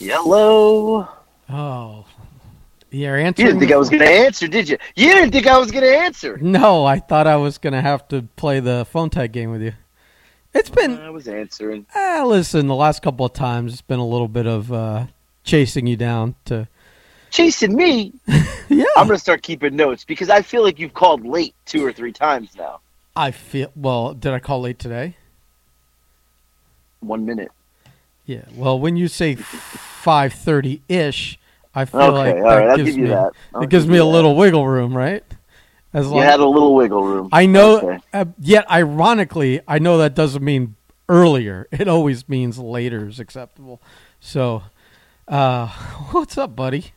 Hello. Oh, Your answer. You didn't think I was going to answer, did you? You didn't think I was going to answer. No, I thought I was gonna have to play the phone tag game with you. It's been. I was answering. Ah, listen, the last couple of times it's been a little bit of uh, chasing you down to. Chasing me. Yeah, I'm going to start keeping notes because I feel like you've called late two or three times now. I feel. Well, did I call late today? One minute. Yeah. Well, when you say five thirty ish, I feel Okay, like that right, gives give you me that. I'll it gives me you a that. little wiggle room, right? As You had a little wiggle room. I know. Okay. Uh, yet, ironically, I know that doesn't mean earlier. It always means later is acceptable. So, uh, what's up, buddy?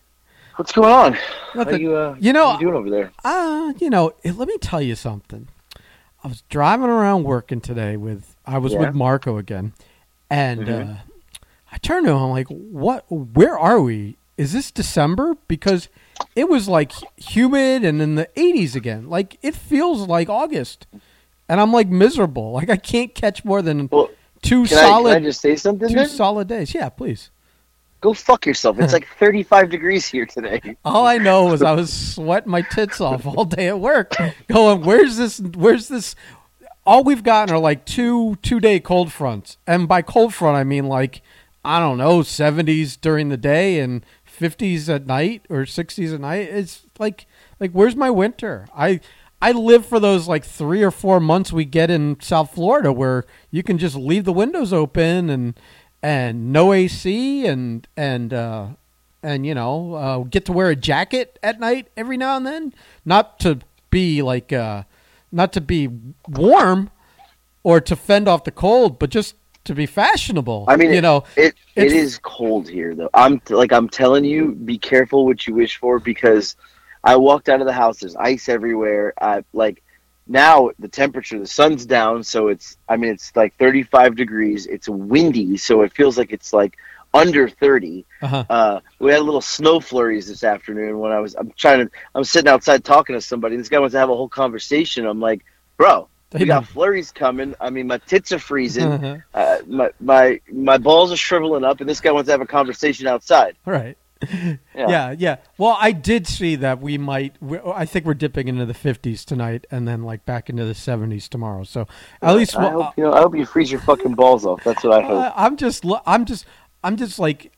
What's going on? How Nothing. you, uh, You know, what you doing over there? Uh, you know, eh, let me tell you something. I was driving around working today with I was Yeah. with Marco again, and Mhm. uh, I turned to him I'm like, "What? Where are we? Is this December?" Because it was like humid and in the 80s again. Like it feels like August, and I'm like miserable. Like I can't catch more than Well, two can, I, solid can I just say something two then? solid days. Yeah, please. Go fuck yourself. It's like 35 degrees here today. All I know was I was sweating my tits off all day at work, going, "Where's this? Where's this?" All we've gotten are like two two day cold fronts, and by cold front I mean like I don't know, seventies during the day and fifties at night or sixties at night. It's like like where's my winter? I I live for those like three or four months we get in South Florida where you can just leave the windows open and and no AC and and uh, and you know uh, get to wear a jacket at night every now and then, not to be like uh, not to be warm or to fend off the cold, but just to be fashionable. I mean, you know, It it It's- cold here though. I'm like I'm telling you, be careful what you wish for because I walked out of the house. There's ice everywhere. I like now the temperature. The sun's down, so it's. I mean, it's like 35 degrees. It's windy, so it feels like it's like under 30. uh-huh. Uh, we had a little snow flurries this afternoon when I was. I'm trying to. I'm sitting outside talking to somebody. This guy wants to have a whole conversation. I'm like, bro. We got flurries coming. I mean, my tits are freezing. Uh-huh. Uh, my my my balls are shriveling up, and this guy wants to have a conversation outside. right. Yeah. Yeah, yeah. Well, I did see that we might. we I think we're dipping into the 50s tonight, and then like back into the 70s tomorrow. So at least I we'll, hope you know. I hope you freeze your fucking balls off. That's what I hope. Uh, I'm just, I'm just, I'm just like,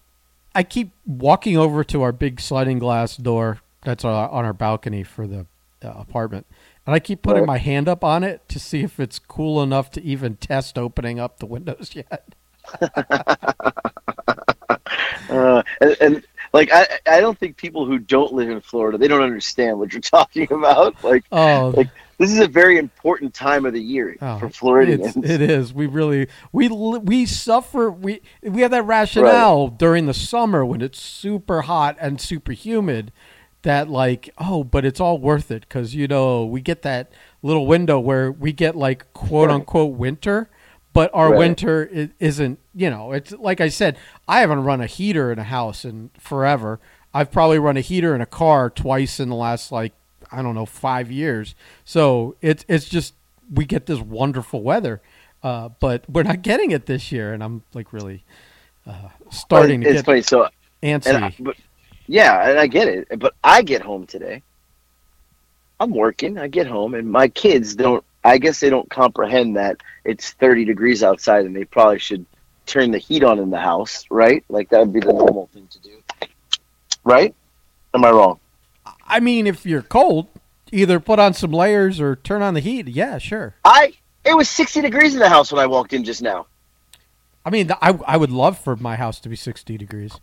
I keep walking over to our big sliding glass door that's on our, on our balcony for the uh, apartment, and I keep putting Right. my hand up on it to see if it's cool enough to even test opening up the windows yet. Uh, and, and like I I don't think people who don't live in Florida they don't understand what you're talking about. Like Oh, Like, this is a very important time of the year Oh, for Floridians. It's. We really we we suffer. We we have that rationale during the summer when it's super hot and super humid. That like oh, but it's all worth it because you know we get that little window where we get like quote Right. unquote winter, but our Right. winter isn't. You know, it's like I said, I haven't run a heater in a house in forever. I've probably run a heater in a car twice in the last like I don't know five years. So it's it's just we get this wonderful weather, uh, but we're not getting it this year, and I'm like really uh, starting to it's get funny. So antsy. I, but yeah, and I get it. But I get home today. I'm working. I get home, and my kids don't. I guess they don't comprehend that it's 30 degrees outside, and they probably should turn the heat on in the house, right? Like that would be the normal thing to do, right? Am I wrong? I mean, if you're cold, either put on some layers or turn on the heat. Yeah, sure. I. It was 60 degrees in the house when I walked in just now. I mean, I I would love for my house to be 60 degrees.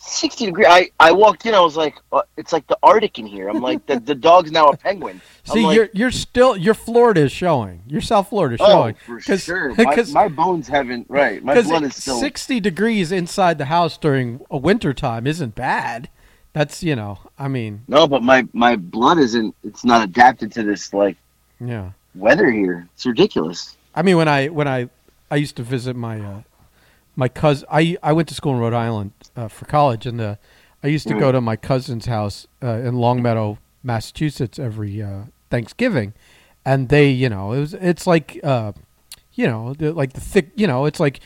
60 degree. I, I walked in. I was like, uh, it's like the Arctic in here. I'm like, the, the dog's now a penguin. I'm See, like, you're you're still your Florida is showing. Your South Florida is oh, showing. for 'Cause- sure. My, 'cause- my bones haven't. Right. My blood is still. 60 degrees inside the house during a winter time isn't bad. That's you know, I mean, No, but my my blood isn't. It's not adapted to this like yeah. weather here. It's ridiculous. I mean, when I when I I used to visit my uh, my cousin. I I went to school in Rhode Island uh, for college, and uh, I used to go to my cousin's house uh, in Longmeadow, Massachusetts, every uh, Thanksgiving, and they, you know, it was it's like uh, you know, the, like the thick, you know, it's like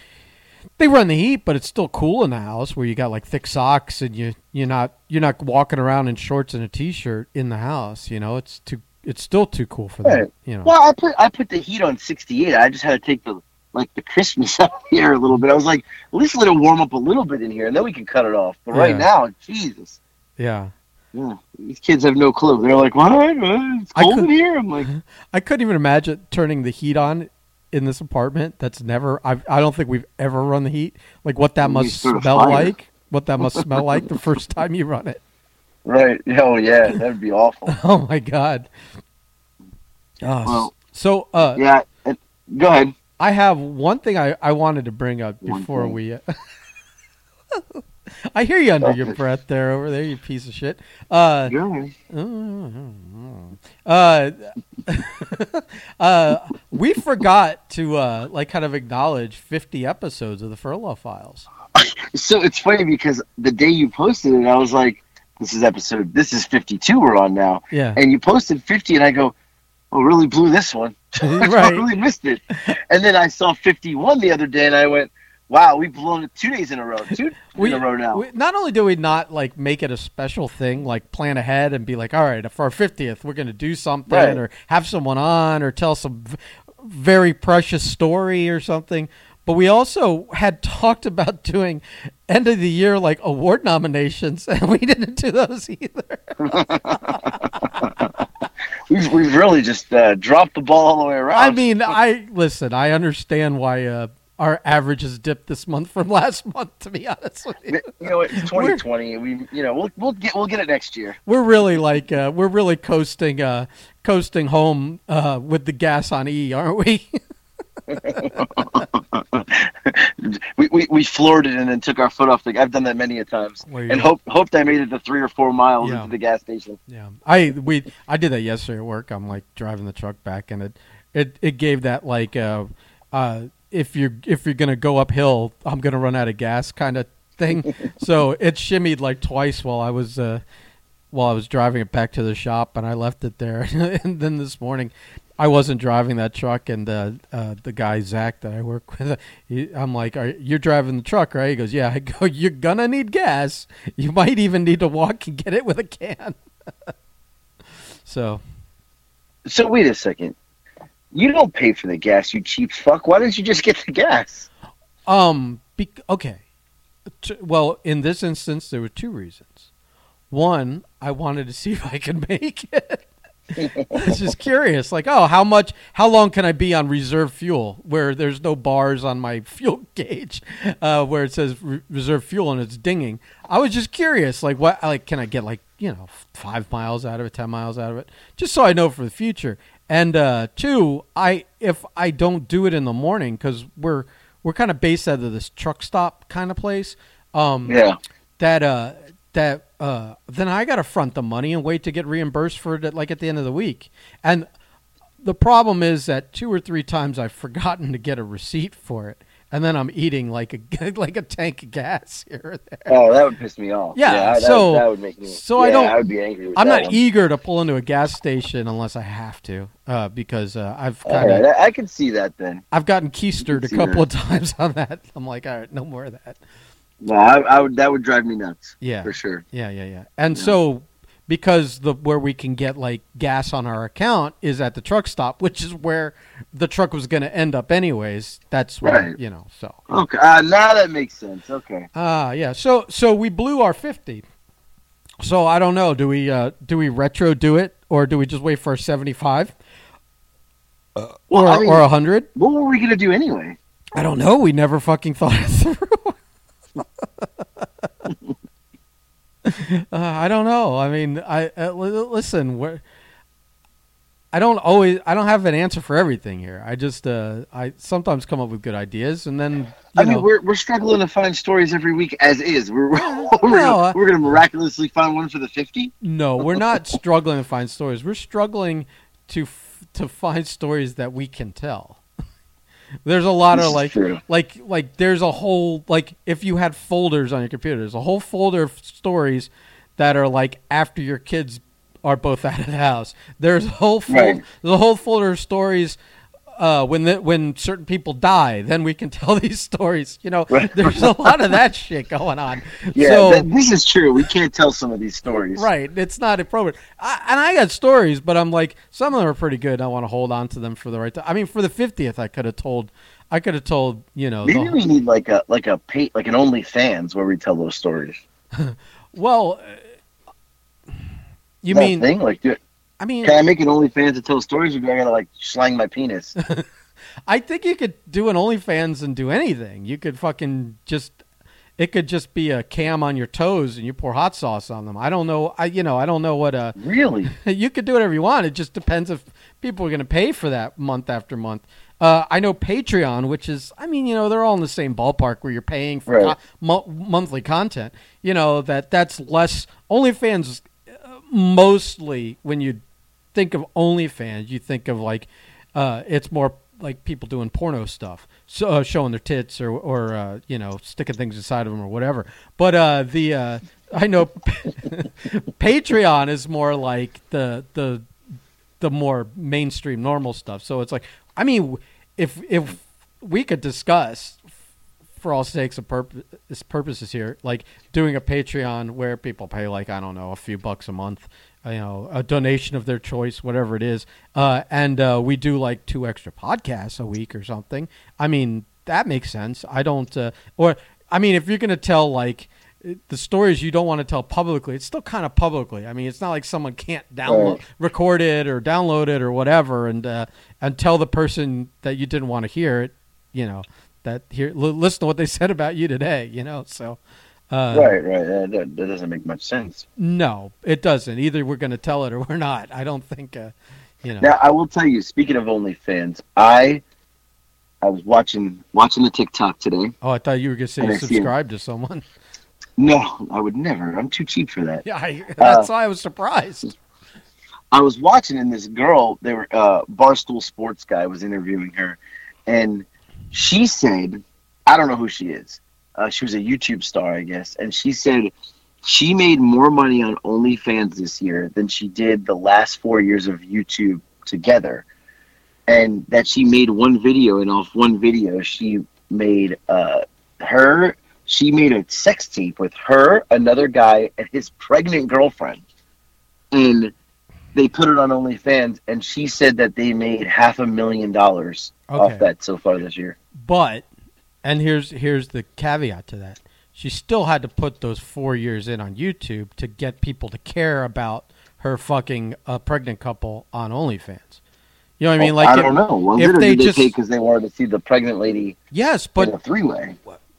they run the heat, but it's still cool in the house where you got like thick socks and you you're not you're not walking around in shorts and a t-shirt in the house. You know, it's too it's still too cool for that. Right. You know, Well, I put I put the heat on 68. I just had to take the like the Christmas out here a little bit. I was like, at least let it warm up a little bit in here, and then we can cut it off. But right now, Jesus, yeah. yeah, these kids have no clue. They're like, what? It's cold could- in here. I'm like, I couldn't even imagine turning the heat on in this apartment. That's never. I I don't think we've ever run the heat. Like what that must smell like. What that must smell like the first time you run it. right? Oh yeah, that'd be awful. Oh my god. Oh, Well, so uh, Yeah. It, go ahead. I have one thing I, I wanted to bring up One before thing. we. I hear you under your breath there, over there, you piece of shit. Uh, ahead. uh, uh, we forgot to uh, like kind of acknowledge 50 episodes of the Furlough Files. So it's funny because the day you posted it, I was like, "This is episode. This is 52. We're on now." Yeah, And you posted 50, and I go, "Oh, really blew this one." I really missed it. And then I saw 51 the other day, and I went, "Wow, we've blown it two days in a row, two We, in a row now." we- not only do we not like make it a special thing, like plan ahead and be like, all right, for our fiftieth, we're going to do something Right. or have someone on or tell some v- very precious story or something. But we also had talked about doing end of the year like award nominations, and we didn't do those either. We've, we've really just uh, dropped the ball all the way around. I mean, I listen. I understand why uh, our average has dipped this month from last month. To be honest with you. you know, it's 2020. We, you know, we'll we'll get we'll get it next year. we're really like uh, we're really coasting uh, coasting home uh, with the gas on E, aren't we? we, we we floored it and then took our foot off the. I've done that many a times, and hope hoped I made it to three or four miles Yeah. into the gas station. yeah, I we I did that yesterday at work. I'm like driving the truck back, and it it, it gave that like uh, uh, if you're if you're gonna go uphill, I'm gonna run out of gas kind of thing. so it shimmied like twice while I was. Uh, while I was driving it back to the shop, and I left it there. and then this morning, I wasn't driving that truck, and uh, uh, the guy Zach that I work with, he, I'm like, Are, "You're driving the truck, right?" He goes, "Yeah." I go, "You're gonna need gas. You might even need to walk and get it with a can." so So wait a second. You don't pay for the gas, you cheap fuck. Why didn't you just get the gas? Um. Be- okay. T- well, in this instance, there were two reasons. One, I wanted to see if I could make it. I was just curious, like, oh, how much, how long can I be on reserve fuel where there's no bars on my fuel gauge, uh, where it says re- reserve fuel and it's dinging. I was just curious, like, what, like, can I get like, you know, five miles out of it, ten miles out of it, just so I know for the future. And uh, two, I if I don't do it in the morning because we're we're kind of based out of this truck stop kind of place. Um, Yeah. that uh that uh then I got to front the money and wait to get reimbursed for it at, like at the end of the week. And the problem is that two or three times I've forgotten to get a receipt for it, and then I'm eating like a like a tank of gas here or there. Oh, that would piss me off. Yeah, that, so- that would make me. so I don't- I would be angry. With I'm not one. eager to pull into a gas station unless I have to, uh, because uh, I've kind of right, I, I can see that then. I've gotten keistered a couple that. of times on that. I'm like, all right, no more of that. No, I, I would. That would drive me nuts Yeah, for sure. Yeah, yeah, yeah. And Yeah. so because the where we can get like gas on our account is at the truck stop, which is where the truck was going to end up anyways. That's where, Right. you know, so. Okay, uh, now that makes sense. Okay. Ah, yeah. So so we blew our 50. So I don't know, do we uh do we retro do it or do we just wait for a 75 Well, or I mean- or 100? What were we gonna do anyway? I don't know. We never fucking thought it through. Uh, I don't know. I mean, I uh, listen. We're, I don't always. I don't have an answer for everything here. I just. Uh, I sometimes come up with good ideas, and then. You I know, mean, we're we're struggling to find stories every week as is. We're we're, No, gonna, uh, we're gonna miraculously find one for the fifty. no, we're not struggling to find stories. We're struggling to f- to find stories that we can tell. There's a lot This of like true. like like there's a whole like if you had folders on your computer there's a whole folder of stories that are like after your kids are both out of the house there's a whole fol- Right. there's a whole folder of stories uh, when the, when certain people die, then we can tell these stories. You know, there's a lot of that shit going on. Yeah, so, that- this is true. We can't tell some of these stories. Right, it's not appropriate. I, and I got stories, but I'm like, some of them are pretty good. I want to hold on to them for the right time. I mean, for the 50th, I could have told, I could have told, you know, Maybe we need like a like a pay, like an OnlyFans where we tell those stories. well, uh, you That mean, thing? Like, do, I mean, can I make an OnlyFans to tell stories, or do I gotta like slang my penis? I think you could do an OnlyFans and do anything. You could fucking just, it could just be a cam on your toes and you pour hot sauce on them. I don't know. I, you know, I don't know what uh really? you could do whatever you want. It just depends if people are going to pay for that month after month. Uh, I know Patreon, which is, I mean, you know, they're all in the same ballpark where you're paying for Right. mo- monthly content. You know that that's less. OnlyFans, uh, mostly when you think of OnlyFans, you think of like uh, it's more like people doing porno stuff, so uh, showing their tits or or uh, you know sticking things inside of them or whatever. But uh, the uh, I know Patreon is more like the the the more mainstream normal stuff. So it's like I mean if if we could discuss for all sakes of purpose, purposes here, like doing a Patreon where people pay like I don't know a few bucks a month, you know, a donation of their choice, whatever it is, uh, and uh, we do like two extra podcasts a week or something. I mean that makes sense. I don't, uh, or I mean if you're gonna tell like the stories you don't want to tell publicly, it's still kind of publicly. I mean, it's not like someone can't download, Right. record it, or download it, or whatever, and uh, and tell the person that you didn't want to hear it. You know that here, l- listen to what they said about you today. You know, so uh, right, right. That, that, that doesn't make much sense. no, it doesn't. Either we're going to tell it or we're not. I don't think. Uh, you know. Now I will tell you. Speaking of OnlyFans, I I was watching watching the TikTok today. oh, I thought you were going to say And you I see it. subscribe to someone. No, I would never. I'm too cheap for that. Yeah, I, that's why I was surprised. I was watching, and this girl, they were uh, Barstool Sports guy was interviewing her, and she said, I don't know who she is. Uh, she was a YouTube star, I guess, and she said she made more money on OnlyFans this year than she did the last four years of YouTube together, and that she made one video, and off one video, she made uh, her. She made a sex tape with her, another guy, and his pregnant girlfriend, and they put it on OnlyFans, and she said that they made half a million dollars Okay. off that so far this year. But, and here's here's the caveat to that. She still had to put those four years in on YouTube to get people to care about her fucking a pregnant couple on OnlyFans. You know what I mean? Oh, like, I if- don't know. Was if they they just- because they wanted to see the pregnant lady yes, but three-way?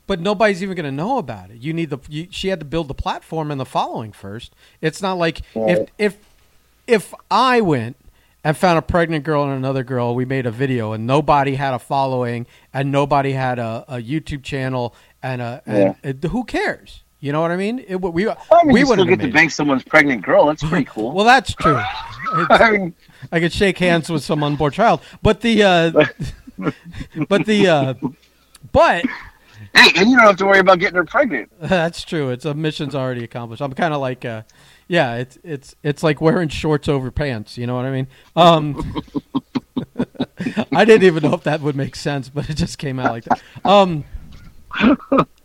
but nobody's even going to know about it. You need the you, she had to build the platform and the following first. It's not like Right. if if if I went and found a pregnant girl and another girl, we made a video and nobody had a following and nobody had a, a YouTube channel and a and it, who cares? You know what I mean? It, we I mean, we wouldn't get to bank someone's pregnant girl. That's pretty cool. Well, that's true. I mean, I could shake hands with some unborn child, but the uh, but the uh, but hey, and you don't have to worry about getting her pregnant. That's true. It's a mission's already accomplished. I'm kind of like, uh, yeah, it's it's it's like wearing shorts over pants. You know what I mean? Um, I didn't even know if that would make sense, but it just came out like that. Um,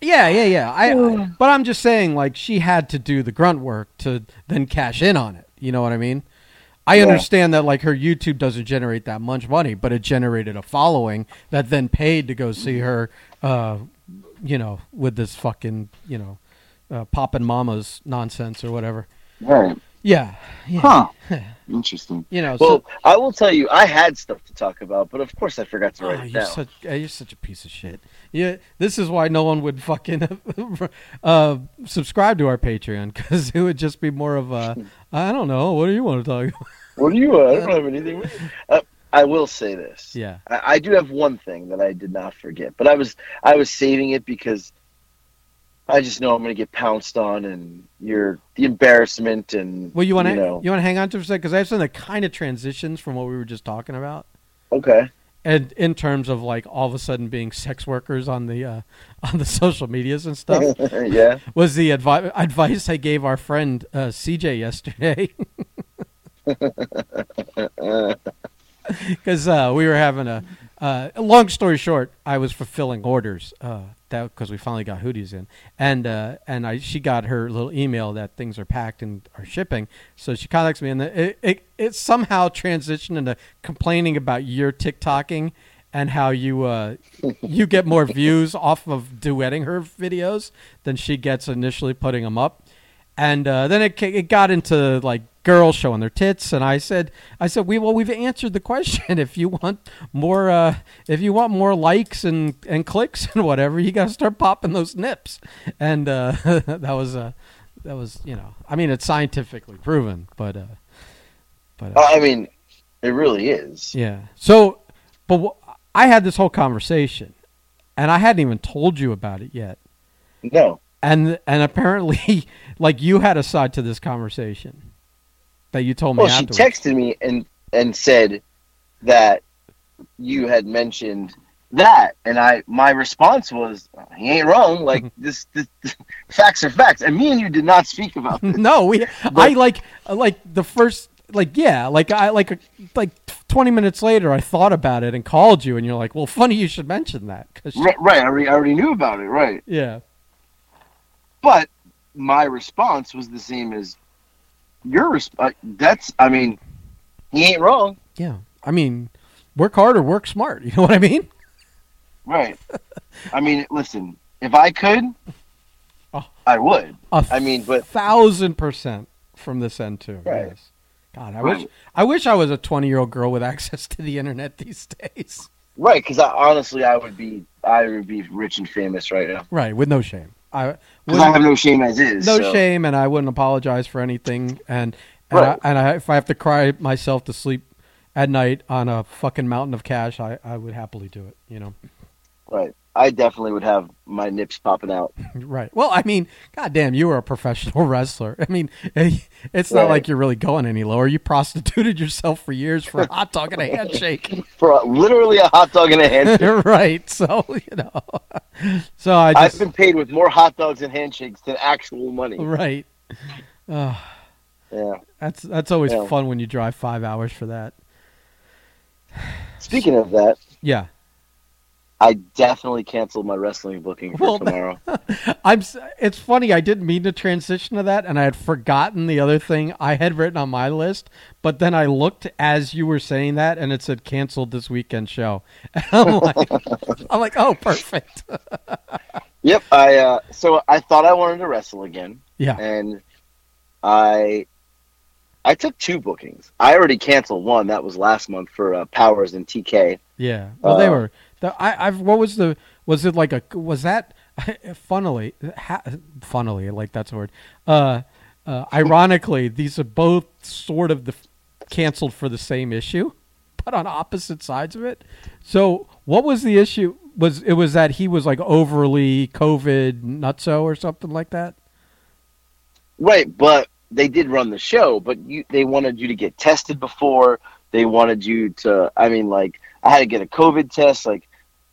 yeah, yeah, yeah. I, I- but I'm just saying, like, she had to do the grunt work to then cash in on it. You know what I mean? I Yeah. understand that like her YouTube doesn't generate that much money, but it generated a following that then paid to go see her. Uh, you know, with this fucking you know, uh, poppin' mamas nonsense or whatever. Right. Yeah, yeah. Huh. Interesting. You know, Well, so I will tell you, I had stuff to talk about, but of course I forgot to oh, write it you're down. such you're such a piece of shit. Yeah, this is why no one would fucking uh, subscribe to our Patreon because it would just be more of a I don't know. What do you want to talk about? What do you? Uh, I don't have anything. Uh, I will say this. Yeah. I, I do have one thing that I did not forget, but I was I was saving it because I just know I'm going to get pounced on, and you're the embarrassment, and Well, you want to you know. you want to hang on to for a second because I have something that kind of transitions from what we were just talking about. okay. and in terms of like all of a sudden being sex workers on the uh, on the social medias and stuff yeah. was the advi- advice I gave our friend uh, CJ yesterday because uh, we were having a uh, long story short, I was fulfilling orders. Uh, that because we finally got hoodies in, and uh, and I she got her little email that things are packed and are shipping. So she contacts me, and it it, it somehow transitioned into complaining about your TikToking and how you uh, you get more views off of duetting her videos than she gets initially putting them up. And uh, then it it got into like girls showing their tits, and I said I said we well we've answered the question. If you want more uh, if you want more likes and, and clicks and whatever, you got to start popping those nips. And uh, that was uh, that was you know I mean it's scientifically proven, but uh, but uh, I mean, it really is. yeah. So, but wh- I had this whole conversation, and I hadn't even told you about it yet. No. And and apparently, like you had a side to this conversation that you told me. Well, she texted me and and said that you had mentioned that, and I my response was, "He ain't wrong. Like this, this, facts are facts." And me and you did not speak about this. no, we. I like like the first like yeah like I like like twenty minutes later I thought about it and called you and you're like, well, funny you should mention that 'cause she- right, right. I I already knew about it. Right. yeah But my response was the same as your response. Uh, that's, I mean, he ain't wrong. yeah. I mean, work hard or work smart. You know what I mean? Right. I mean, listen, if I could, Oh. I would. I mean, but thousand percent from this end too. Right. Yes. God, I Right. wish I wish I was a twenty year old girl with access to the internet these days. right, because I, honestly, I would be, I would be rich and famous right now. Right, with no shame. I Because I have no shame as is. no so. shame, and I wouldn't apologize for anything. And and, Right. I, and I, if I have to cry myself to sleep at night on a fucking mountain of cash, I, I would happily do it. You know, Right. I definitely would have my nips popping out. right? Well, I mean, goddamn, you were a professional wrestler. I mean, it's not Right. like you're really going any lower. You prostituted yourself for years for a hot dog and a handshake. For a, literally a hot dog and a handshake. right. So you know, so I I've been paid with more hot dogs and handshakes than actual money. right. Uh, Yeah. that's that's always Yeah. fun when you drive five hours for that. Speaking of that, Yeah. I definitely canceled my wrestling booking for Well, tomorrow. I'm. It's funny. I didn't mean to transition to that, and I had forgotten the other thing I had written on my list. But then I looked as you were saying that, and it said canceled this weekend show. And I'm like, I'm like, oh, perfect. Yep. I uh, so I thought I wanted to wrestle again, Yeah. and I I took two bookings. I already canceled one. That was last month for uh, Powers and TK. Yeah. Well, they Uh, were. The, I, I've. What was the? Was it like a? Was that? Funnily, ha, funnily, like that's a word. Uh, uh, ironically, these are both sort of the canceled for the same issue, but on opposite sides of it. So, what was the issue? Was it was that he was like overly COVID nutso or something like that? Right, but they did run the show, but you they wanted you to get tested before. They wanted you to I mean like I had to get a COVID test like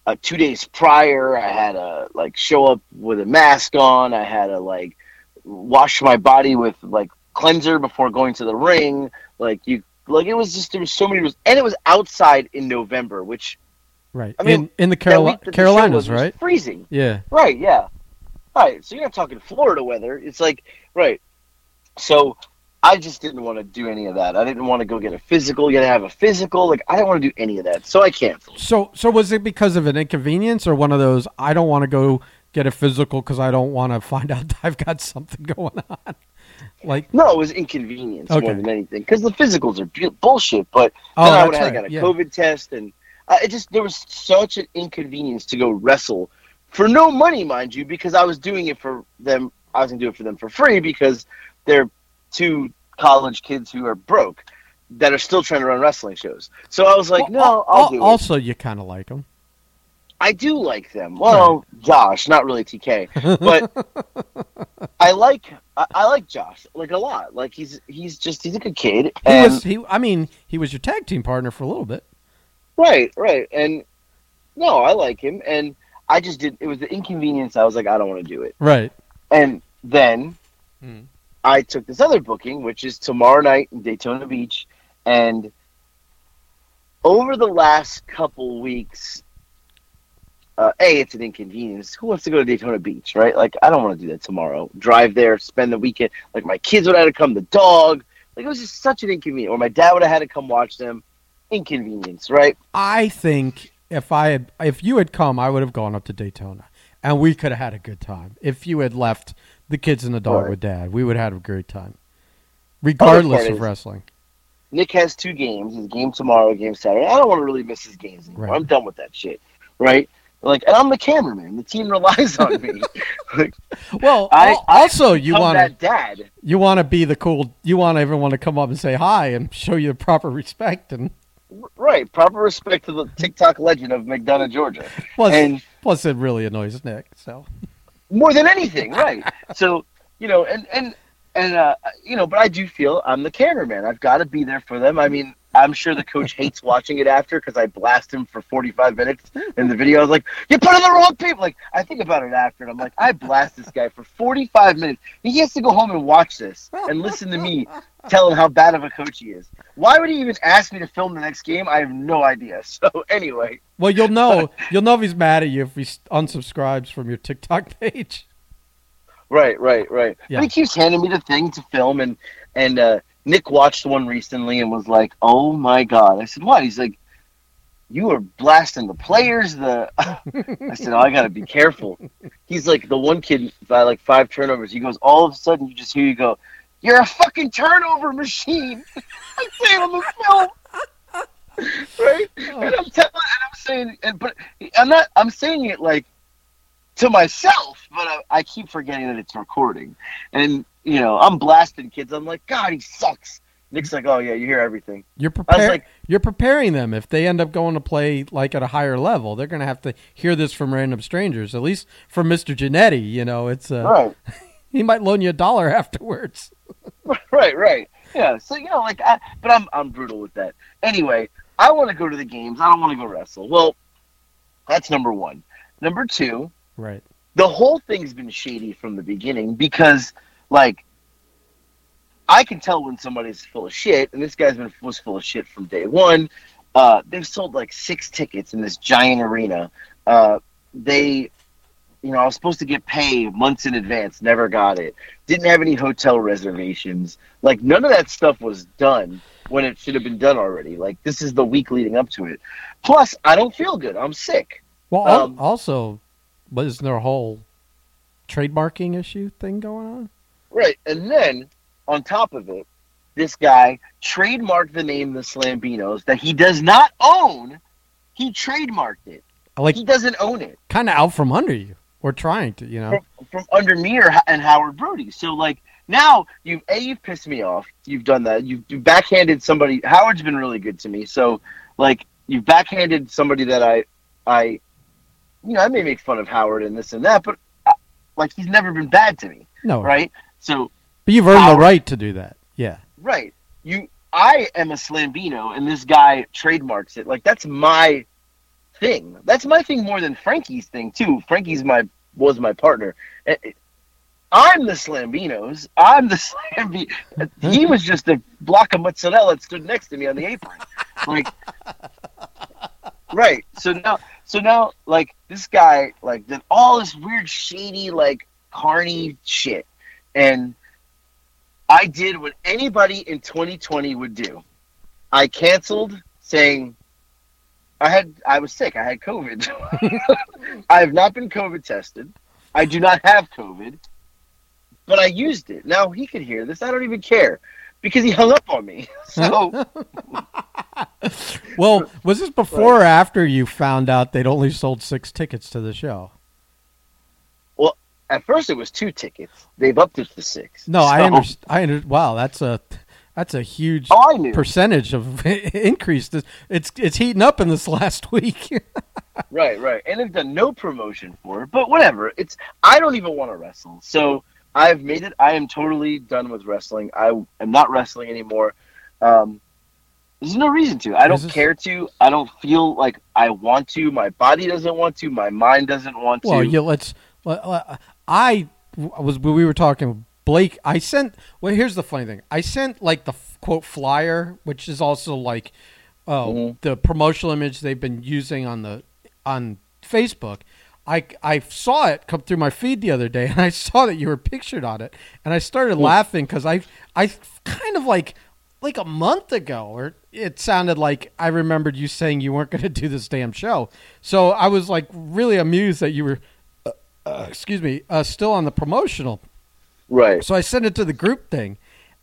uh, 2 days prior. I had to like show up with a mask on. I had to like wash my body with like cleanser before going to the ring. Like you like it was just there was so many rules and it was outside in November, which Right. I mean, in in the Caroli- the Carolinas, was, was right? freezing. Yeah. Right, yeah. Right. So you're not talking Florida weather. It's like right. So I just didn't want to do any of that. I didn't want to go get a physical. You gotta have a physical. Like I didn't want to do any of that. So I canceled. So, so was it because of an inconvenience or one of those? I don't want to go get a physical because I don't want to find out I've got something going on. Like, No, it was inconvenience Okay. more than anything because the physicals are bu- bullshit. But oh, then I would have right. got a yeah. COVID test, and uh, it just there was such an inconvenience to go wrestle for no money, mind you, because I was doing it for them. I was gonna do it for them for free because they're two college kids who are broke that are still trying to run wrestling shows. So I was like, Well, no, al- I'll al- do it. Also, you kind of like them. I do like them. Well, Josh, not really TK, but I like I, I like Josh like a lot. Like he's he's just he's a good kid. He was. He. I mean, he was your tag team partner for a little bit. Right, right. And no, I like him. And I just did, it was the inconvenience. I was like, I don't want to do it. Right. And then Hmm. I took this other booking, which is tomorrow night in Daytona Beach. And over the last couple weeks, uh, a it's an inconvenience. Who wants to go to Daytona Beach, right? Like I don't want to do that tomorrow. Drive there, spend the weekend. Like my kids would have had to come, the dog. Like it was just such an inconvenience. Or my dad would have had to come watch them. Inconvenience, right? I think if I had, if you had come, I would have gone up to Daytona, and we could have had a good time. If you had left the kids and the dog Right. with dad, we would have had a great time, regardless of is- wrestling. Nick has two games. His game tomorrow, game Saturday. I don't want to really miss his games anymore. Right. I'm done with that shit, right? Like, and I'm the cameraman. The team relies on me. like, Well, I- also you I'm want to dad. you want to be the cool. You want everyone to come up and say hi and show you the proper respect. And Right, proper respect to the TikTok legend of McDonough, Georgia. plus, And plus it really annoys Nick. So more than anything, right? so you know, and and and uh, you know, but I do feel I'm the cameraman. I've got to be there for them. I mean, I'm sure the coach hates watching it after because I blast him for 45 minutes in the video. I was like, "You put in the wrong people." Like I think about it after, and I'm like, I blast this guy for 45 minutes. He has to go home and watch this and listen to me tell him how bad of a coach he is. Why would he even ask me to film the next game? I have no idea. So anyway, well, you'll know you'll know if he's mad at you if he unsubscribes from your TikTok page. Right, right, right. Yeah. But he keeps handing me the thing to film, and and uh, Nick watched one recently and was like, "Oh my god!" I said, "What?" He's like, "You were blasting the players." The I said, "Oh, I got to be careful." He's like the one kid by like five turnovers. He goes, all of a sudden, you just hear you go, "You're a fucking turnover machine." I say it on the film. Right, oh. and I'm telling, and I'm saying, and but I'm not. I'm saying it like to myself, but I, I keep forgetting that it's recording. And you know, I'm blasting kids. I'm like, God, he sucks. Nick's like, Oh yeah, you hear everything. You're I was preparing. like, you're preparing them if they end up going to play like at a higher level. They're going to have to hear this from random strangers. At least from Mister Genetti, you know, it's uh, right, he might loan you a dollar afterwards. right, right. Yeah. So you know, like, I, but I'm I'm brutal with that. Anyway, I want to go to the games. I don't want to go wrestle. Well, that's number one. Number two, Right. the whole thing's been shady from the beginning because like I can tell when somebody's full of shit, and this guy's been was full of shit from day one. Uh, they've sold like six tickets in this giant arena. Uh, they, you know, I was supposed to get paid months in advance, never got it. Didn't have any hotel reservations. Like none of that stuff was done when it should have been done already. Like this is the week leading up to it. Plus, I don't feel good. I'm sick. Well, Um, also, but isn't there a whole trademarking issue thing going on? Right, and then on top of it, this guy trademarked the name the Slambinos that he does not own. He trademarked it. Like he doesn't own it kind of out from under you, or trying to, you know. from, from under me or, and Howard Brody. So like now you a you've pissed me off. You've done that. You've, you've backhanded somebody. Howard's been really good to me. So like you've backhanded somebody that I I you know I may make fun of Howard and this and that, but uh, like he's never been bad to me, No, right? So But you've earned the right to do that. Yeah. Right. You I am a Slambino and this guy trademarks it. Like that's my thing. That's my thing more than Frankie's thing too. Frankie's my was my partner. Eh, eh, I'm the Slambinos. I'm the Slambi. He was just a block of mozzarella that stood next to me on the apron. Like, right. So now, so now, like this guy, like did all this weird, shady, like carny shit, and I did what anybody in 2020 would do. I canceled, saying I had I was sick. I had COVID. I have not been COVID tested. I do not have COVID, but I used it. Now he could hear this. I don't even care because he hung up on me. So Well, was this before or after you found out they'd only sold six tickets to the show? At first it was two tickets. They've upped it to six. No, I understand. I under, Wow, that's a that's a huge Oh, percentage of increase. It's it's heating up in this last week. Right, right. And they've done no promotion for it, but whatever. It's I don't even want to wrestle. So I've made it. I am totally done with wrestling. I am not wrestling anymore. Um, there's no reason to. I don't this- care to. I don't feel like I want to. My body doesn't want to. My mind doesn't want to. well, yeah, let's. let- let- I was we were talking Blake. I sent. Well, here's the funny thing. I sent like the quote flyer, which is also like oh, Mhm. the promotional image they've been using on the on Facebook. I, I saw it come through my feed the other day, and I saw that you were pictured on it, and I started laughing because I I kind of like like a month ago, or it sounded like I remembered you saying you weren't going to do this damn show. So I was like really amused that you were, uh, excuse me, uh, still on the promotional. Right. So I sent it to the group thing,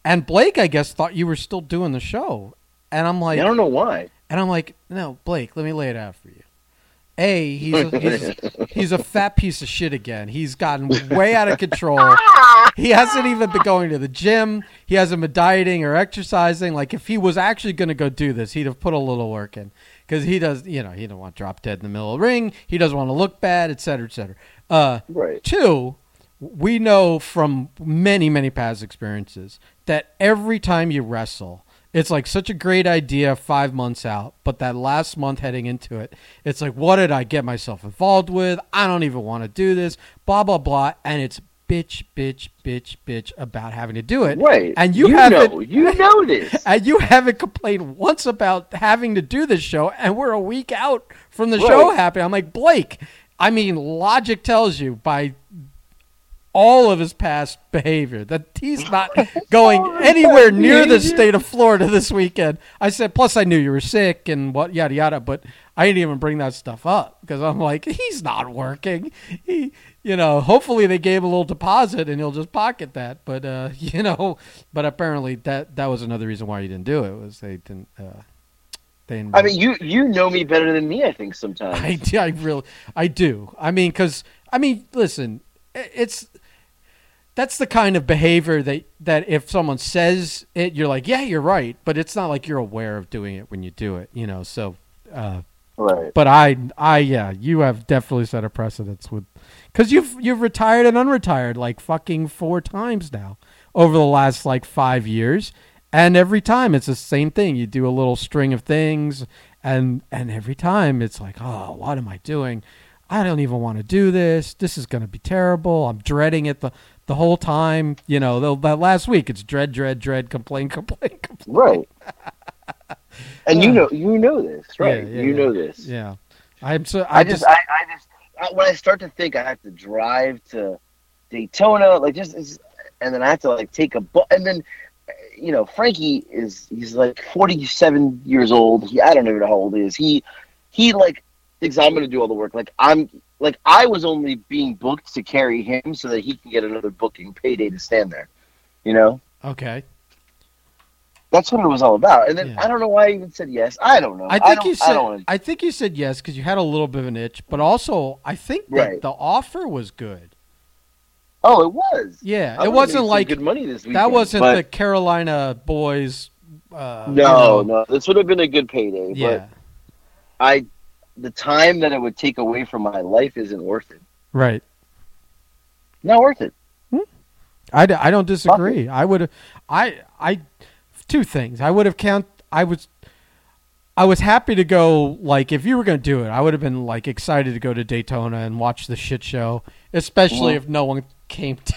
and Blake, I guess, thought you were still doing the show, and I'm like, I don't know why. and I'm like, no, Blake, let me lay it out for you. A, he's a, he's, he's a fat piece of shit again. He's gotten way out of control. He hasn't even been going to the gym. He hasn't been dieting or exercising. Like if he was actually going to go do this, he'd have put a little work in because he does. You know, he don't want to drop dead in the middle of the ring. He doesn't want to look bad, et cetera, et cetera. Uh, Right. Two, we know from many, many past experiences that every time you wrestle, it's like such a great idea five months out, but that last month heading into it, it's like, what did I get myself involved with? I don't even want to do this, blah, blah, blah. And it's bitch, bitch, bitch, bitch about having to do it. Right. And you, you haven't. know. You know this. And you haven't complained once about having to do this show, and we're a week out from the Right. show happening. I'm like, Blake, I mean, logic tells you by all of his past behavior that he's not going All of his anywhere near the state of Florida this weekend. I said, plus I knew you were sick and what yada yada, but I didn't even bring that stuff up because I'm like, he's not working. He, you know, hopefully they gave a little deposit and he'll just pocket that. But uh, you know, but apparently that that was another reason why he didn't do it was they didn't. Uh, didn't I mean, you you know me better than me. I think sometimes. I, do- I really, I do. I mean, because I mean, listen, it's that's the kind of behavior that that if someone says it, you're like, yeah, you're right, but it's not like you're aware of doing it when you do it, you know. So, uh, right. but I, I, yeah, you have definitely set a precedence with because you've you've retired and unretired like fucking four times now over the last like five years, and every time it's the same thing. You do a little string of things, and and every time it's like, oh, what am I doing? I don't even want to do this. This is going to be terrible. I'm dreading it the the whole time. You know, the, that last week it's dread, dread, dread, complain, complain, complain. Right. And you know you know this, right? Yeah, yeah, you yeah. know this. Yeah, I'm so. I, I, just, just, I, I just, I, when I start to think I have to drive to Daytona, like just, and then I have to like take a boat, and then, you know, Frankie is he's like forty-seven years old. He, I don't even know how old he is. He, he like thinks I'm going to do all the work. Like I'm, like I was only being booked to carry him so that he can get another booking payday to stand there. You know, okay. that's what it was all about. And then Yeah. I don't know why I even said yes. I don't know. I think don't, you said. I, wanna- think you said yes because you had a little bit of an itch, but also I think that Right. the offer was good. Oh, it was. Yeah, I it wasn't like good money this weekend. that wasn't but- the Carolina boys. Uh, you No, know, no, this would have been a good payday. Yeah, But I, the time that it would take away from my life isn't worth it. right. Not worth it. I, I don't disagree. I would I I two things. I would have count. I was I was happy to go. Like if you were going to do it, I would have been like excited to go to Daytona and watch the shit show, especially Mhm. if no one came. To,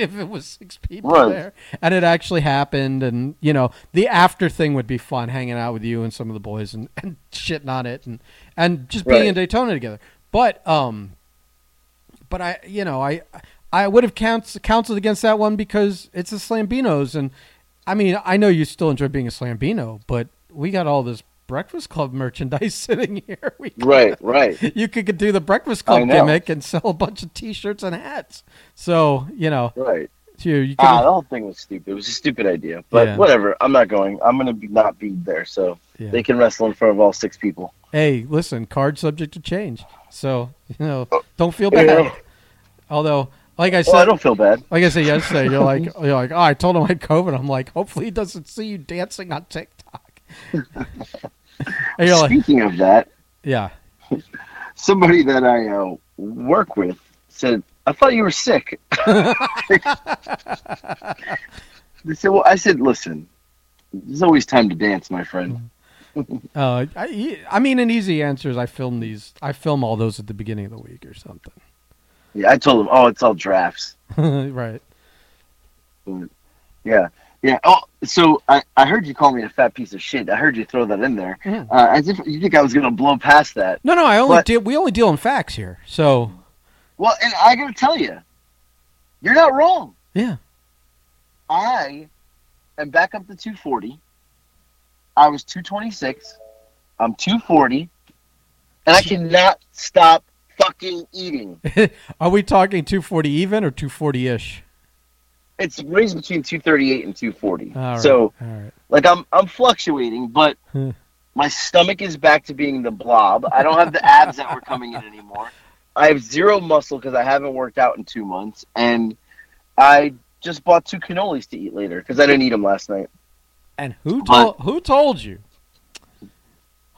if it was six people Right. there and it actually happened, and you know the after thing would be fun, hanging out with you and some of the boys and, and shitting on it and and just being Right. in Daytona together. But um, but I, you know, I I would have counsel, counseled against that one because it's the Slambinos, and I mean, I know you still enjoy being a Slambino, but we got all this Breakfast Club merchandise sitting here. We could- Right, right, You could do the Breakfast Club gimmick and sell a bunch of T-shirts and hats. So you know, right. you you. Ah, the whole thing was stupid. It was a stupid idea. But Yeah. whatever. I'm not going. I'm going to be, not be there. So yeah. they can wrestle in front of all six people. Hey, listen, card subject to change. So you know, Oh, don't feel Yeah. bad. Although, like I said, Well, I don't feel bad. Like I said yesterday, you're like, you're like, oh, I told him I had COVID. I'm like, hopefully he doesn't see you dancing on TikTok. You're like, Speaking of that, yeah, somebody that I uh, work with said, "I thought you were sick." they said, "Well," I said, "Listen, there's always time to dance, my friend." uh, I, I mean, an easy answer is I film these. I film all those at the beginning of the week or something. Yeah, I told him, "Oh, it's all drafts." right. Yeah, Yeah. Oh, so I, I heard you call me a fat piece of shit. I heard you throw that in there, Mhm. uh, as if you think I was gonna blow past that. No, no, I only But- deal. We only deal in facts here. So Well, and I gotta tell you, you're not wrong. yeah, I am back up to 240. I was 226. I'm 240, and I cannot stop fucking eating. are we talking 240 even or 240 ish? It's raised between 238 and 240. All right. So, right. like, I'm I'm fluctuating, but Hmm. my stomach is back to being the blob. I don't have the abs that were coming in anymore. I have zero muscle because I haven't worked out in two months, and I just bought two cannolis to eat later because I didn't eat them last night. And who told who told you?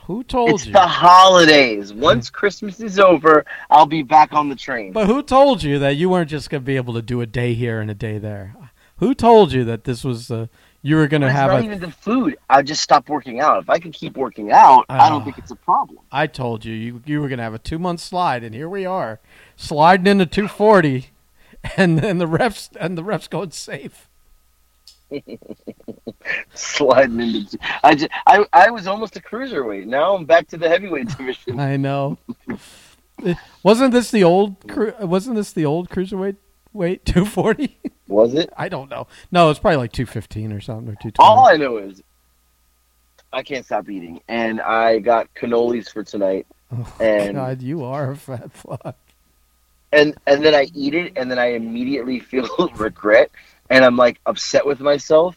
Who told it's you? It's the holidays. Once Christmas is over, I'll be back on the train. But who told you that you weren't just going to be able to do a day here and a day there? Who told you that this was uh, you were going to have not a? even the food. I just stopped working out. If I could keep working out, I don't Ah. think it's a problem. I told you you you were going to have a two month slide, and here we are, sliding into 240, and then the refs and the refs going safe. Sliding into, I, just, I, I was almost a cruiserweight. Now I'm back to the heavyweight division. I know. wasn't this the old? Wasn't this the old cruiserweight weight 240? Was it? I don't know. No, it's probably like 215 or something or 220. All I know is I can't stop eating, and I got cannolis for tonight, Oh, and God, you are a fat fuck. and and then I eat it, and then I immediately feel regret, and I'm like upset with myself,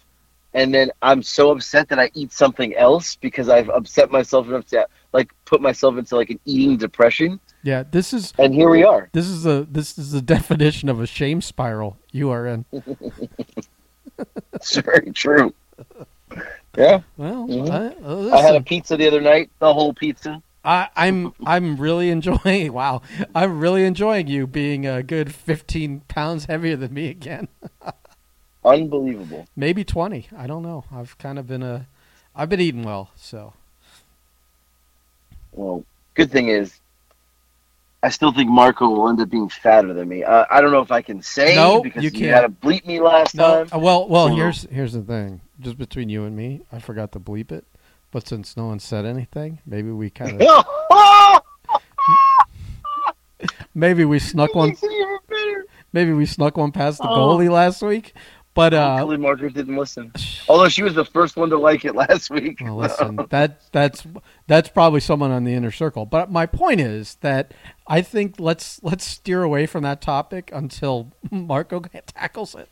and then I'm so upset that I eat something else because I've upset myself enough to like put myself into like an eating depression, Yeah, this is and here we are. this is a this is the definition of a shame spiral you are in. It's very true. Yeah, Well, Mhm. I, uh, I had a pizza the other night, the whole pizza. I, I'm I'm really enjoying. Wow, I'm really enjoying you being a good 15 pounds heavier than me again. Unbelievable. Maybe 20. I don't know. I've kind of been a, I've been eating well. So Well, good thing is, I still think Marco will end up being fatter than me. Uh, I don't know if I can say No, because you you, had to bleep me last no. time. uh, Well, well, So- here's here's the thing. Just between you and me, I forgot to bleep it. But since no one said anything, maybe we kind of maybe we snuck one Makes it even better. maybe we snuck one past the Oh. goalie last week. But uh, Hopefully, Margaret didn't listen. Although she was the first one to like it last week. Well, listen, that that's that's probably someone on the inner circle. But my point is that I think let's let's steer away from that topic until Marco tackles it.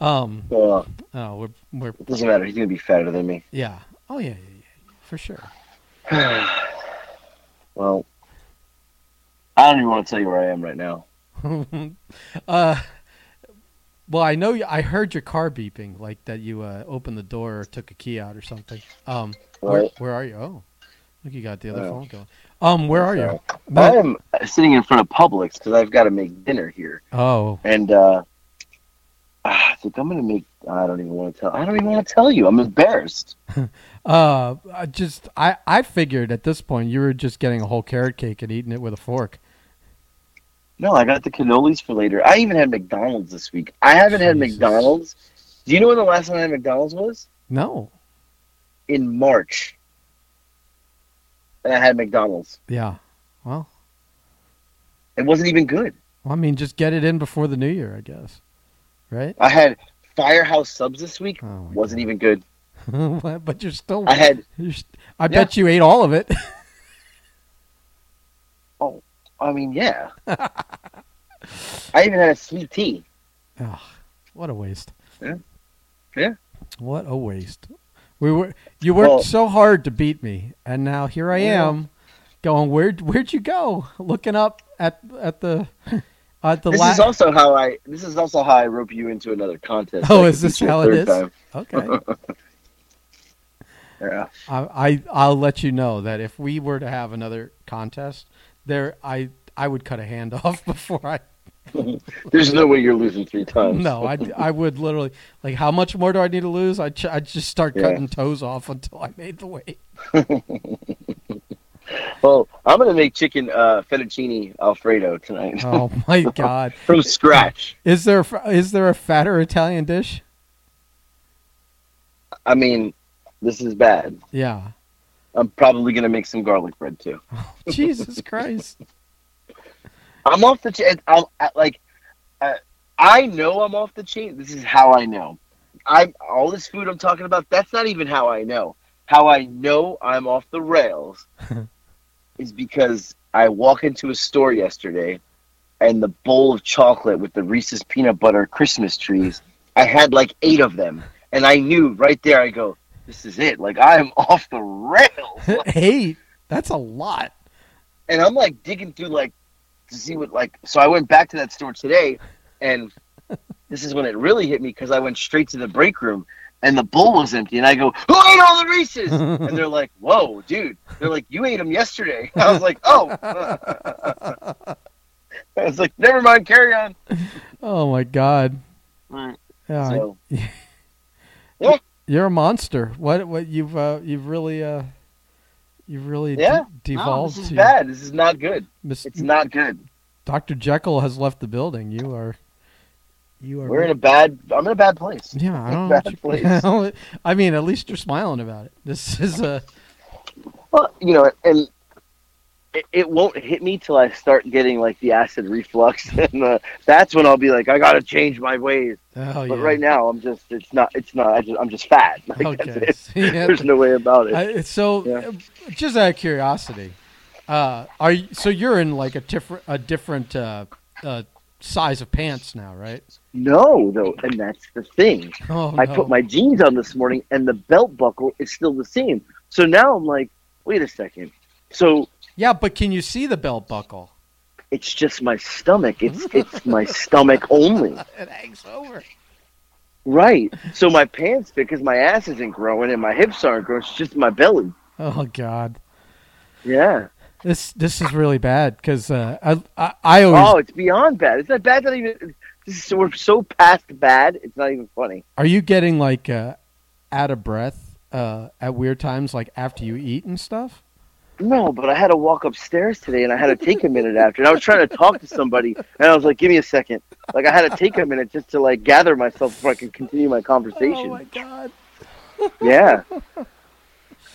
Um, Uh, oh, we're we're it doesn't matter. He's gonna be fatter than me. yeah. Oh yeah, yeah, yeah, for sure. well, I don't even want to tell you where I am right now. uh, well, I know you, I heard your car beeping, like that you uh, opened the door or took a key out or something. Um, where where are you? Oh, look, you got the other Oh. phone going. Um, where are you? I am sitting in front of Publix because I've got to make dinner here, oh, and uh, I think I'm gonna make. I don't even want to tell. I don't even want to tell you. I'm embarrassed. Uh, I just I I figured at this point you were just getting a whole carrot cake and eating it with a fork. No, I got the cannolis for later. I even had McDonald's this week. I haven't had McDonald's. Do you know when the last time I had McDonald's was? No, In March. And I had McDonald's. yeah. Well, It wasn't even good. Well, I mean, just get it in before the new year, I guess. Right? I had Firehouse subs this week. Oh, Wasn't even good. But you're still. I had. you're I bet you ate all of it. I mean, yeah. I even had a sweet tea. oh, what a waste. Yeah. Yeah. What a waste. We were. You worked Well- so hard to beat me, and now here I Yeah. am, going. Where Where'd you go? Looking up at at the at the This la- is also how I. This is also how I rope you into another contest. Oh, is this how it third time. Okay. Yeah. I, I I'll let you know that if we were to have another contest, there I I would cut a hand off before I. There's no way you're losing three times. No, I, I would literally like how much more do I need to lose? I would I'd just start Yeah. cutting toes off until I made the weight. Well, I'm gonna make chicken uh, fettuccine alfredo tonight Oh my god! from scratch. Is there is there a fatter Italian dish? I mean, this is bad. Yeah. I'm probably gonna make some garlic bread too. Jesus Christ. I'm off the chain. I'm like, uh, I know I'm off the chain. This is how I know. I'm all this food I'm talking about. That's not even how I know. How I know I'm off the rails is because I walk into a store yesterday, and the bowl of chocolate with the Reese's peanut butter Christmas trees. I had like eight of them, and I knew right there. I go, this is it. Like I am off the rails. Eight. That's a lot. and I'm like digging through like to see what like. So I went back to that store today, and this is when it really hit me because I went straight to the break room and the bowl was empty, and I go, "Who ate all the Reese's?" and they're like, "Whoa, dude!" They're like, "You ate them yesterday." I was like, "Oh." I was like, "Never mind, carry on." Oh my God. Right. Yeah. So You're a monster. What? What? You've uh, you've really uh, you've really Yeah. de- no, devolved this is to bad. This is not good. Miss- It's not good. Dr. Jekyll has left the building. You are. You are. We're in a bad. I'm in a bad place. Yeah, I don't bad you- place. I mean, at least you're smiling about it. This is a. Well, you know, and it, it won't hit me till I start getting like the acid reflux, and uh, that's when I'll be like, I gotta change my ways. Oh But yeah. right now, I'm just, it's not, it's not. I just, I'm just fat. Like, Okay. Yeah. There's no way about it. I, so, Yeah. just out of curiosity, uh, are you, so you're in like a different a different uh, uh, size of pants now, right? no, though, and that's the thing. Oh I no. put my jeans on this morning, and the belt buckle is still the same. So now I'm like, wait a second. So yeah, but can you see the belt buckle? it's just my stomach. It's it's my stomach only. It hangs over. Right. So my pants because my ass isn't growing and my hips aren't growing. It's just my belly. Oh God, Yeah. this this is really bad because uh, I, I I always Oh, it's beyond bad. It's not bad. Not even. This is, we're so past bad. It's not even funny. are you getting like uh, out of breath uh, at weird times, like after you eat and stuff? No, but I had to walk upstairs today, and I had to take a minute after. And I was trying to talk to somebody, and I was like, "Give me a second. Like I had to take a minute just to like gather myself before I could continue my conversation. Oh my God. Yeah.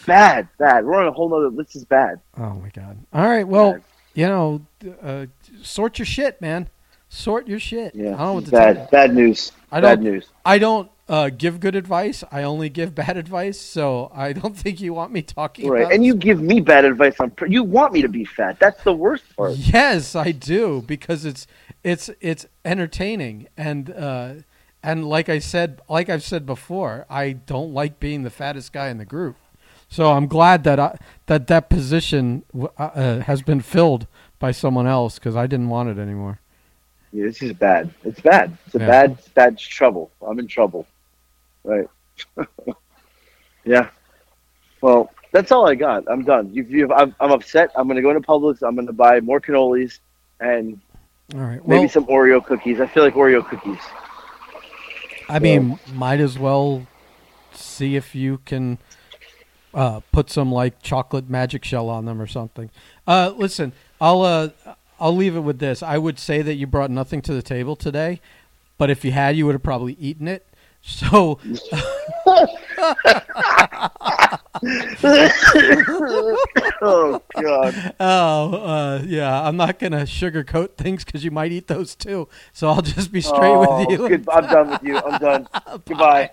bad, bad. We're on a whole nother. This is bad. Oh my God. All right. Well, Bad. you know, uh, sort your shit, man. Sort your shit. Yeah. I don't know what to bad. tell you. Bad news. I bad don't- news. I don't uh, give good advice. I only give bad advice. So I don't think you want me talking Right. And you give me bad advice on. You want me to be fat. That's the worst part. Yes, I do because it's it's it's entertaining and uh, and like I said, like I've said before, I don't like being the fattest guy in the group. So I'm glad that I, that that position uh, uh, has been filled by someone else because I didn't want it anymore. Yeah, this is bad. It's bad. It's a Yeah. bad, bad trouble. I'm in trouble. Right. yeah. Well, that's all I got. I'm done. You've, you've, I'm, I'm upset. I'm going to go into Publix. I'm going to buy more cannolis and All right. maybe some Oreo cookies. I feel like Oreo cookies. I mean, might as well see if you can uh, put some like chocolate magic shell on them or something. Uh, listen, I'll uh, I'll leave it with this. I would say that you brought nothing to the table today, but if you had, you would have probably eaten it. So oh God. Oh, uh, yeah. I'm not gonna sugarcoat things because you might eat those too. So I'll just be straight Oh, with you. good. I'm done with you. I'm done. Goodbye.